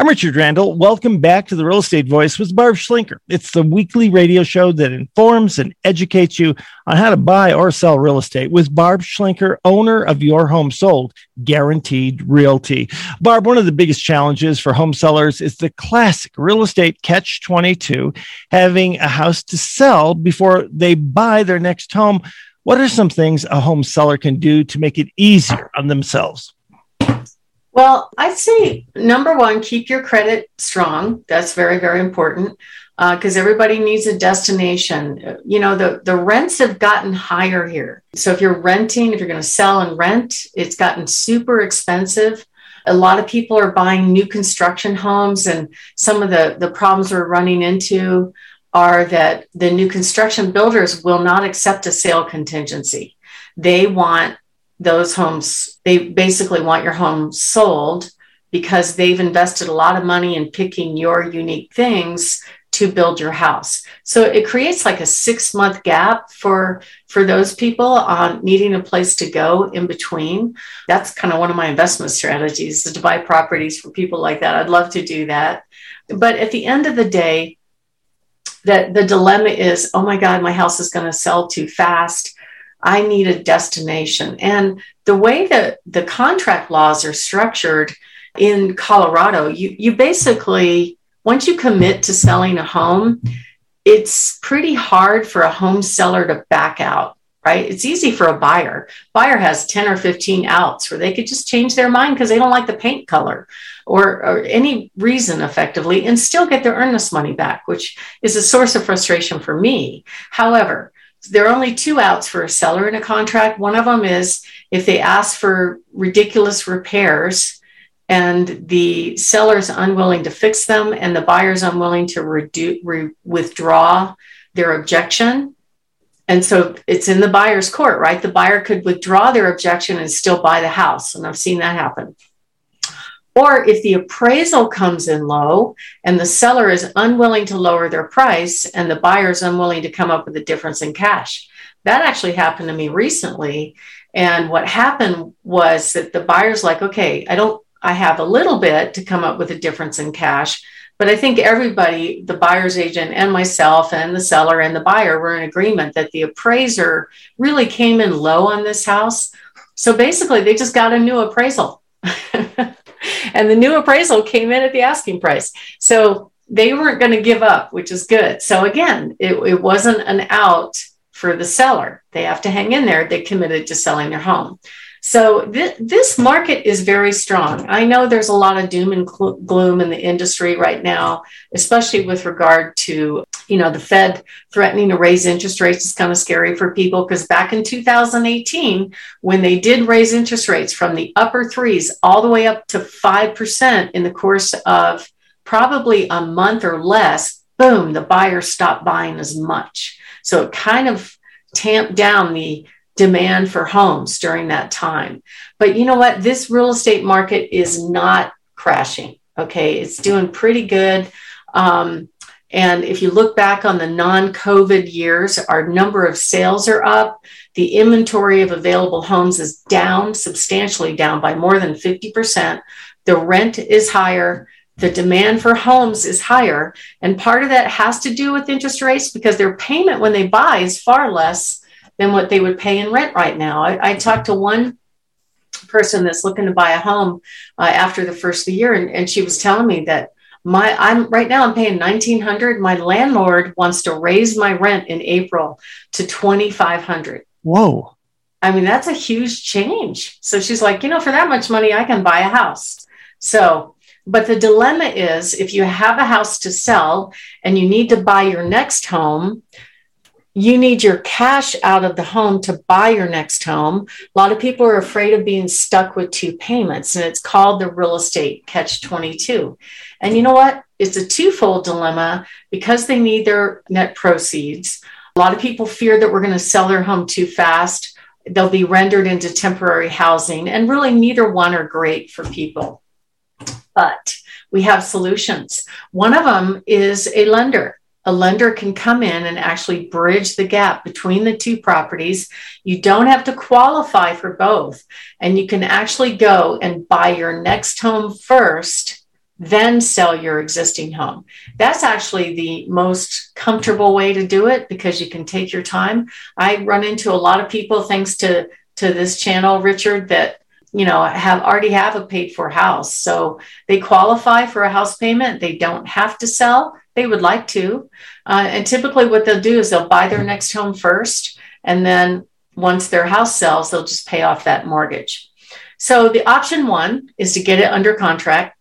I'm Richard Randall. Welcome back to the Real Estate Voice with Barb Schlinker. It's the weekly radio show that informs and educates you on how to buy or sell real estate with Barb Schlinker, owner of Your Home Sold Guaranteed Realty. Barb, one of the biggest challenges for home sellers is the classic real estate catch 22, having a house to sell before they buy their next home. What are some things a home seller can do to make it easier on themselves? Well, I'd say number one, keep your credit strong. That's very, very important because uh, everybody needs a destination. You know, the, the rents have gotten higher here. So if you're renting, if you're going to sell and rent, it's gotten super expensive. A lot of people are buying new construction homes, and some of the, the problems we're running into are that the new construction builders will not accept a sale contingency. They want those homes, they basically want your home sold because they've invested a lot of money in picking your unique things to build your house. So it creates like a 6 month gap for for those people on needing a place to go in between. That's kind of one of my investment strategies is to buy properties for people like that. I'd love to do that. But at the end of the day, that the dilemma is, oh my God, my house is going to sell too fast. I need a destination. And the way that the contract laws are structured in Colorado, you, you basically, once you commit to selling a home, it's pretty hard for a home seller to back out, right? It's easy for a buyer. Buyer has 10 or 15 outs where they could just change their mind because they don't like the paint color or, or any reason effectively and still get their earnest money back, which is a source of frustration for me. However, there are only two outs for a seller in a contract. One of them is if they ask for ridiculous repairs and the seller's unwilling to fix them and the buyer's unwilling to redu- re- withdraw their objection. And so it's in the buyer's court, right? The buyer could withdraw their objection and still buy the house. And I've seen that happen. Or if the appraisal comes in low and the seller is unwilling to lower their price and the buyer is unwilling to come up with a difference in cash. That actually happened to me recently. And what happened was that the buyer's like, okay, I don't, I have a little bit to come up with a difference in cash. But I think everybody, the buyer's agent and myself and the seller and the buyer were in agreement that the appraiser really came in low on this house. So basically, they just got a new appraisal. and the new appraisal came in at the asking price. So they weren't going to give up, which is good. So again, it, it wasn't an out for the seller. They have to hang in there. They committed to selling their home. So th- this market is very strong. I know there's a lot of doom and cl- gloom in the industry right now, especially with regard to you know the Fed threatening to raise interest rates is kind of scary for people because back in 2018 when they did raise interest rates from the upper threes all the way up to 5% in the course of probably a month or less, boom, the buyers stopped buying as much. So it kind of tamped down the demand for homes during that time. But you know what? This real estate market is not crashing. Okay. It's doing pretty good. Um, and if you look back on the non COVID years, our number of sales are up. The inventory of available homes is down, substantially down by more than 50%. The rent is higher. The demand for homes is higher. And part of that has to do with interest rates because their payment when they buy is far less than what they would pay in rent right now. I, I talked to one person that's looking to buy a home uh, after the first of the year, and, and she was telling me that my I'm right now I'm paying 1900 my landlord wants to raise my rent in April to 2500 whoa. I mean that's a huge change. So she's like you know for that much money I can buy a house. So but the dilemma is if you have a house to sell and you need to buy your next home you need your cash out of the home to buy your next home. A lot of people are afraid of being stuck with two payments, and it's called the real estate catch 22. And you know what? It's a twofold dilemma because they need their net proceeds. A lot of people fear that we're going to sell their home too fast. They'll be rendered into temporary housing, and really, neither one are great for people. But we have solutions. One of them is a lender a lender can come in and actually bridge the gap between the two properties. You don't have to qualify for both, and you can actually go and buy your next home first then sell your existing home. That's actually the most comfortable way to do it because you can take your time. I run into a lot of people thanks to to this channel, Richard, that you know have already have a paid for house. So they qualify for a house payment. They don't have to sell. They would like to. Uh, and typically what they'll do is they'll buy their next home first and then once their house sells, they'll just pay off that mortgage. So the option one is to get it under contract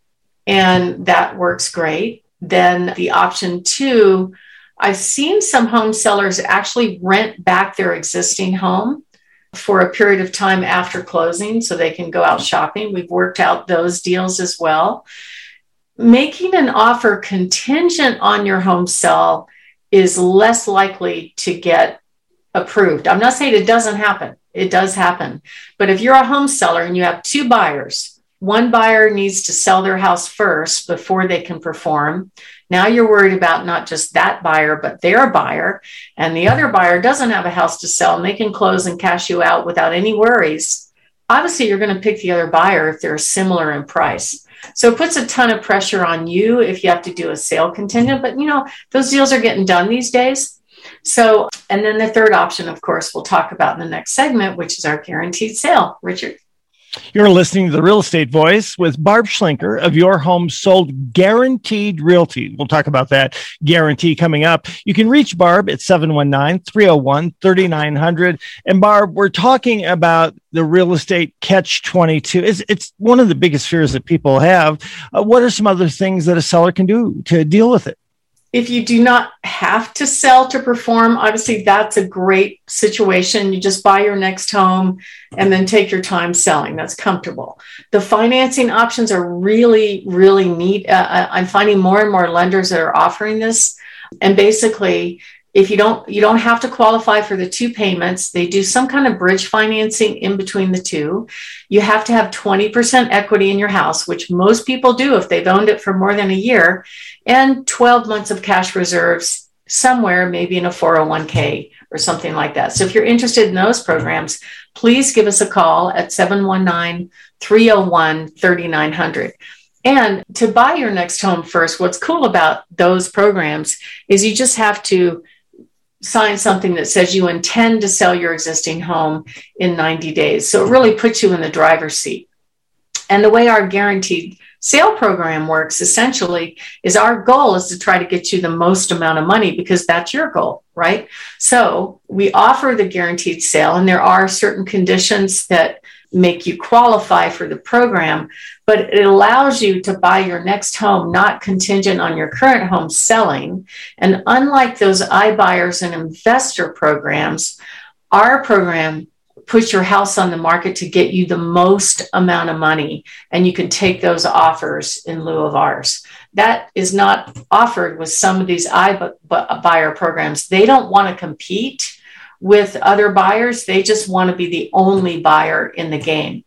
and that works great. Then the option two, I've seen some home sellers actually rent back their existing home for a period of time after closing so they can go out shopping. We've worked out those deals as well. Making an offer contingent on your home sell is less likely to get approved. I'm not saying it doesn't happen, it does happen. But if you're a home seller and you have two buyers, one buyer needs to sell their house first before they can perform. Now you're worried about not just that buyer, but their buyer. And the other buyer doesn't have a house to sell and they can close and cash you out without any worries. Obviously, you're going to pick the other buyer if they're similar in price. So it puts a ton of pressure on you if you have to do a sale contingent. But you know, those deals are getting done these days. So, and then the third option, of course, we'll talk about in the next segment, which is our guaranteed sale. Richard. You're listening to the Real Estate Voice with Barb Schlinker of Your Home Sold Guaranteed Realty. We'll talk about that guarantee coming up. You can reach Barb at 719 301 3900. And Barb, we're talking about the real estate catch 22. It's, it's one of the biggest fears that people have. Uh, what are some other things that a seller can do to deal with it? if you do not have to sell to perform, obviously that's a great situation. You just buy your next home and then take your time selling. That's comfortable. The financing options are really, really neat. Uh, uh I'm finding more and more lenders that are offering this. And basically, if you don't you don't have to qualify for the two payments they do some kind of bridge financing in between the two you have to have 20% equity in your house which most people do if they've owned it for more than a year and 12 months of cash reserves somewhere maybe in a 401k or something like that so if you're interested in those programs please give us a call at 719 301 3900 and to buy your next home first, what's cool about those programs is you just have to sign something that says you intend to sell your existing home in 90 days. So it really puts you in the driver's seat. And the way our guaranteed sale program works essentially is our goal is to try to get you the most amount of money because that's your goal, right? So we offer the guaranteed sale, and there are certain conditions that make you qualify for the program, but it allows you to buy your next home not contingent on your current home selling. And unlike those iBuyers and investor programs, our program puts your house on the market to get you the most amount of money, and you can take those offers in lieu of ours. That is not offered with some of these iBuyer programs. They don't want to compete with other buyers. They just want to be the only buyer in the game.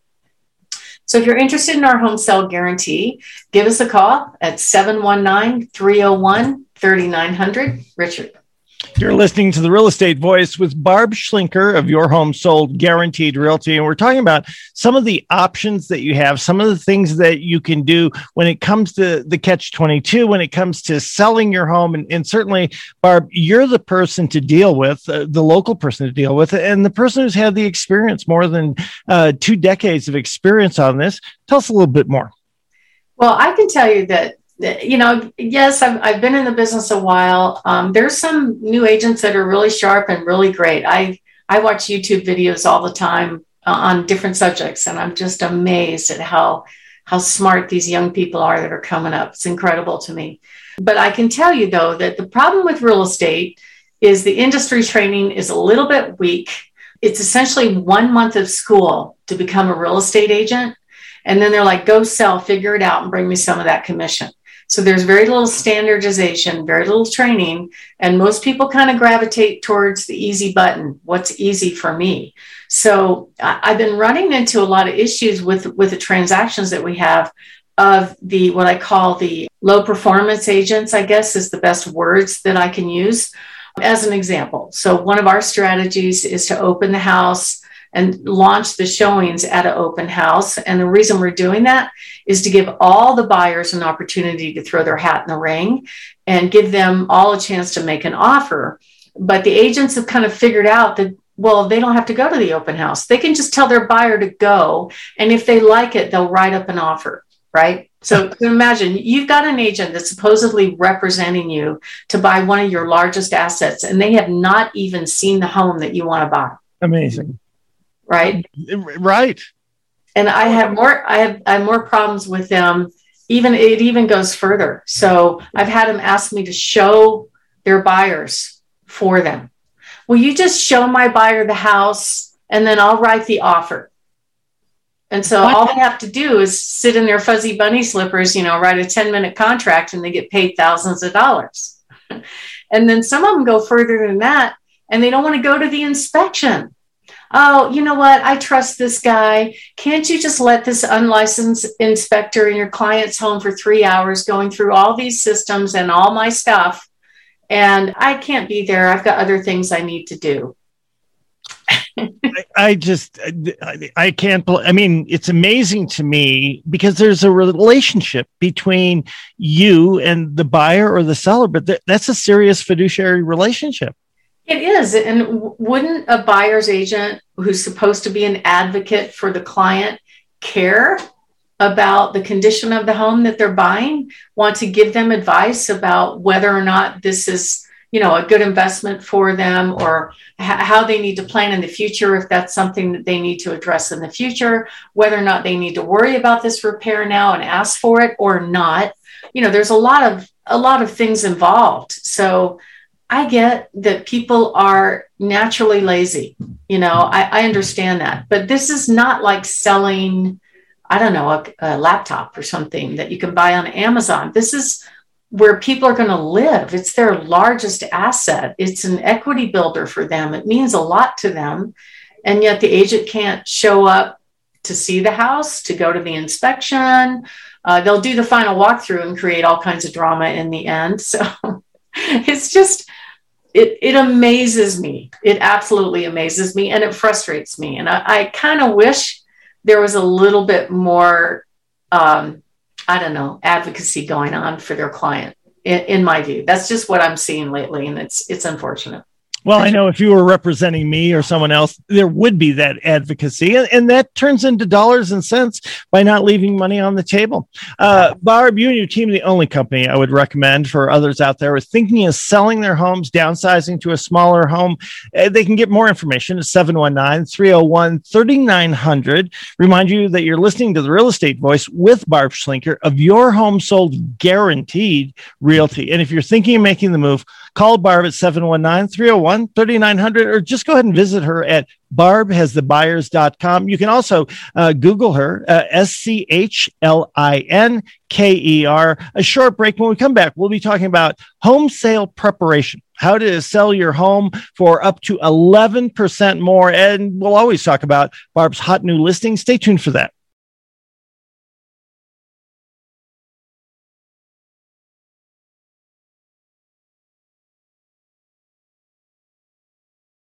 So if you're interested in our home sale guarantee, give us a call at 719 301 3900. Richard. You're listening to the Real Estate Voice with Barb Schlinker of Your Home Sold Guaranteed Realty. And we're talking about some of the options that you have, some of the things that you can do when it comes to the catch 22, when it comes to selling your home. And, and certainly, Barb, you're the person to deal with, uh, the local person to deal with, and the person who's had the experience more than uh, two decades of experience on this. Tell us a little bit more. Well, I can tell you that you know, yes, I've, I've been in the business a while. Um, there's some new agents that are really sharp and really great. I I watch YouTube videos all the time uh, on different subjects, and I'm just amazed at how how smart these young people are that are coming up. It's incredible to me. But I can tell you though that the problem with real estate is the industry training is a little bit weak. It's essentially one month of school to become a real estate agent. And then they're like, go sell, figure it out, and bring me some of that commission. So there's very little standardization, very little training, and most people kind of gravitate towards the easy button. What's easy for me? So I've been running into a lot of issues with with the transactions that we have of the what I call the low performance agents. I guess is the best words that I can use as an example. So one of our strategies is to open the house and launch the showings at an open house. And the reason we're doing that is to give all the buyers an opportunity to throw their hat in the ring and give them all a chance to make an offer. But the agents have kind of figured out that well, they don't have to go to the open house. They can just tell their buyer to go. And if they like it, they'll write up an offer, right? So imagine you've got an agent that's supposedly representing you to buy one of your largest assets, and they have not even seen the home that you want to buy. Amazing. Right. Right. And I have more, I have, I have more problems with them. Even it even goes further. So I've had them ask me to show their buyers for them will you just show my buyer the house and then I'll write the offer? And so all they have to do is sit in their fuzzy bunny slippers, you know, write a 10 minute contract and they get paid thousands of dollars. and then some of them go further than that and they don't want to go to the inspection. Oh, you know what? I trust this guy. Can't you just let this unlicensed inspector in your client's home for three hours going through all these systems and all my stuff and I can't be there. I've got other things I need to do. I, just, I, can't. I mean, it's amazing to me because there's a relationship between you and the buyer or the seller, but th- that's a serious fiduciary relationship. It is. And wouldn't a buyer's agent who's supposed to be an advocate for the client care about the condition of the home that they're buying, want to give them advice about whether or not this is, you know, a good investment for them or how they need to plan in the future if that's something that they need to address in the future, whether or not they need to worry about this repair now and ask for it or not. You know, there's a lot of a lot of things involved. So I get that people are naturally lazy. You know, I, I understand that. But this is not like selling I don't know, a, a laptop or something that you can buy on Amazon. This is where people are going to live. It's their largest asset. It's an equity builder for them. It means a lot to them. And yet the agent can't show up to see the house, to go to the inspection. Uh, they'll do the final walkthrough and create all kinds of drama in the end. So it's just, it, it amazes me. It absolutely amazes me and it frustrates me. And I, I kind of wish there was a little bit more, um, I don't know, advocacy going on for their client. In, in my view, that's just what I'm seeing lately, and it's it's unfortunate. Well, I know if you were representing me or someone else, there would be that advocacy, and, and that turns into dollars and cents by not leaving money on the table. Uh, Barb, you and your team the only company I would recommend for others out there who are thinking of selling their homes, downsizing to a smaller home. Uh, they can get more information at 719 301 3900. Remind you that you're listening to the real estate voice with Barb Schlinker of your home sold guaranteed realty. And if you're thinking of making the move, call Barb at 719 301 3900 or just go ahead and visit her at barbhasthebuyers.com. You can also uh, Google her, uh, S C H L I N K E R. A short break. When we come back, we'll be talking about home sale preparation, how to sell your home for up to 11% more. And we'll always talk about Barb's hot new listing. Stay tuned for that.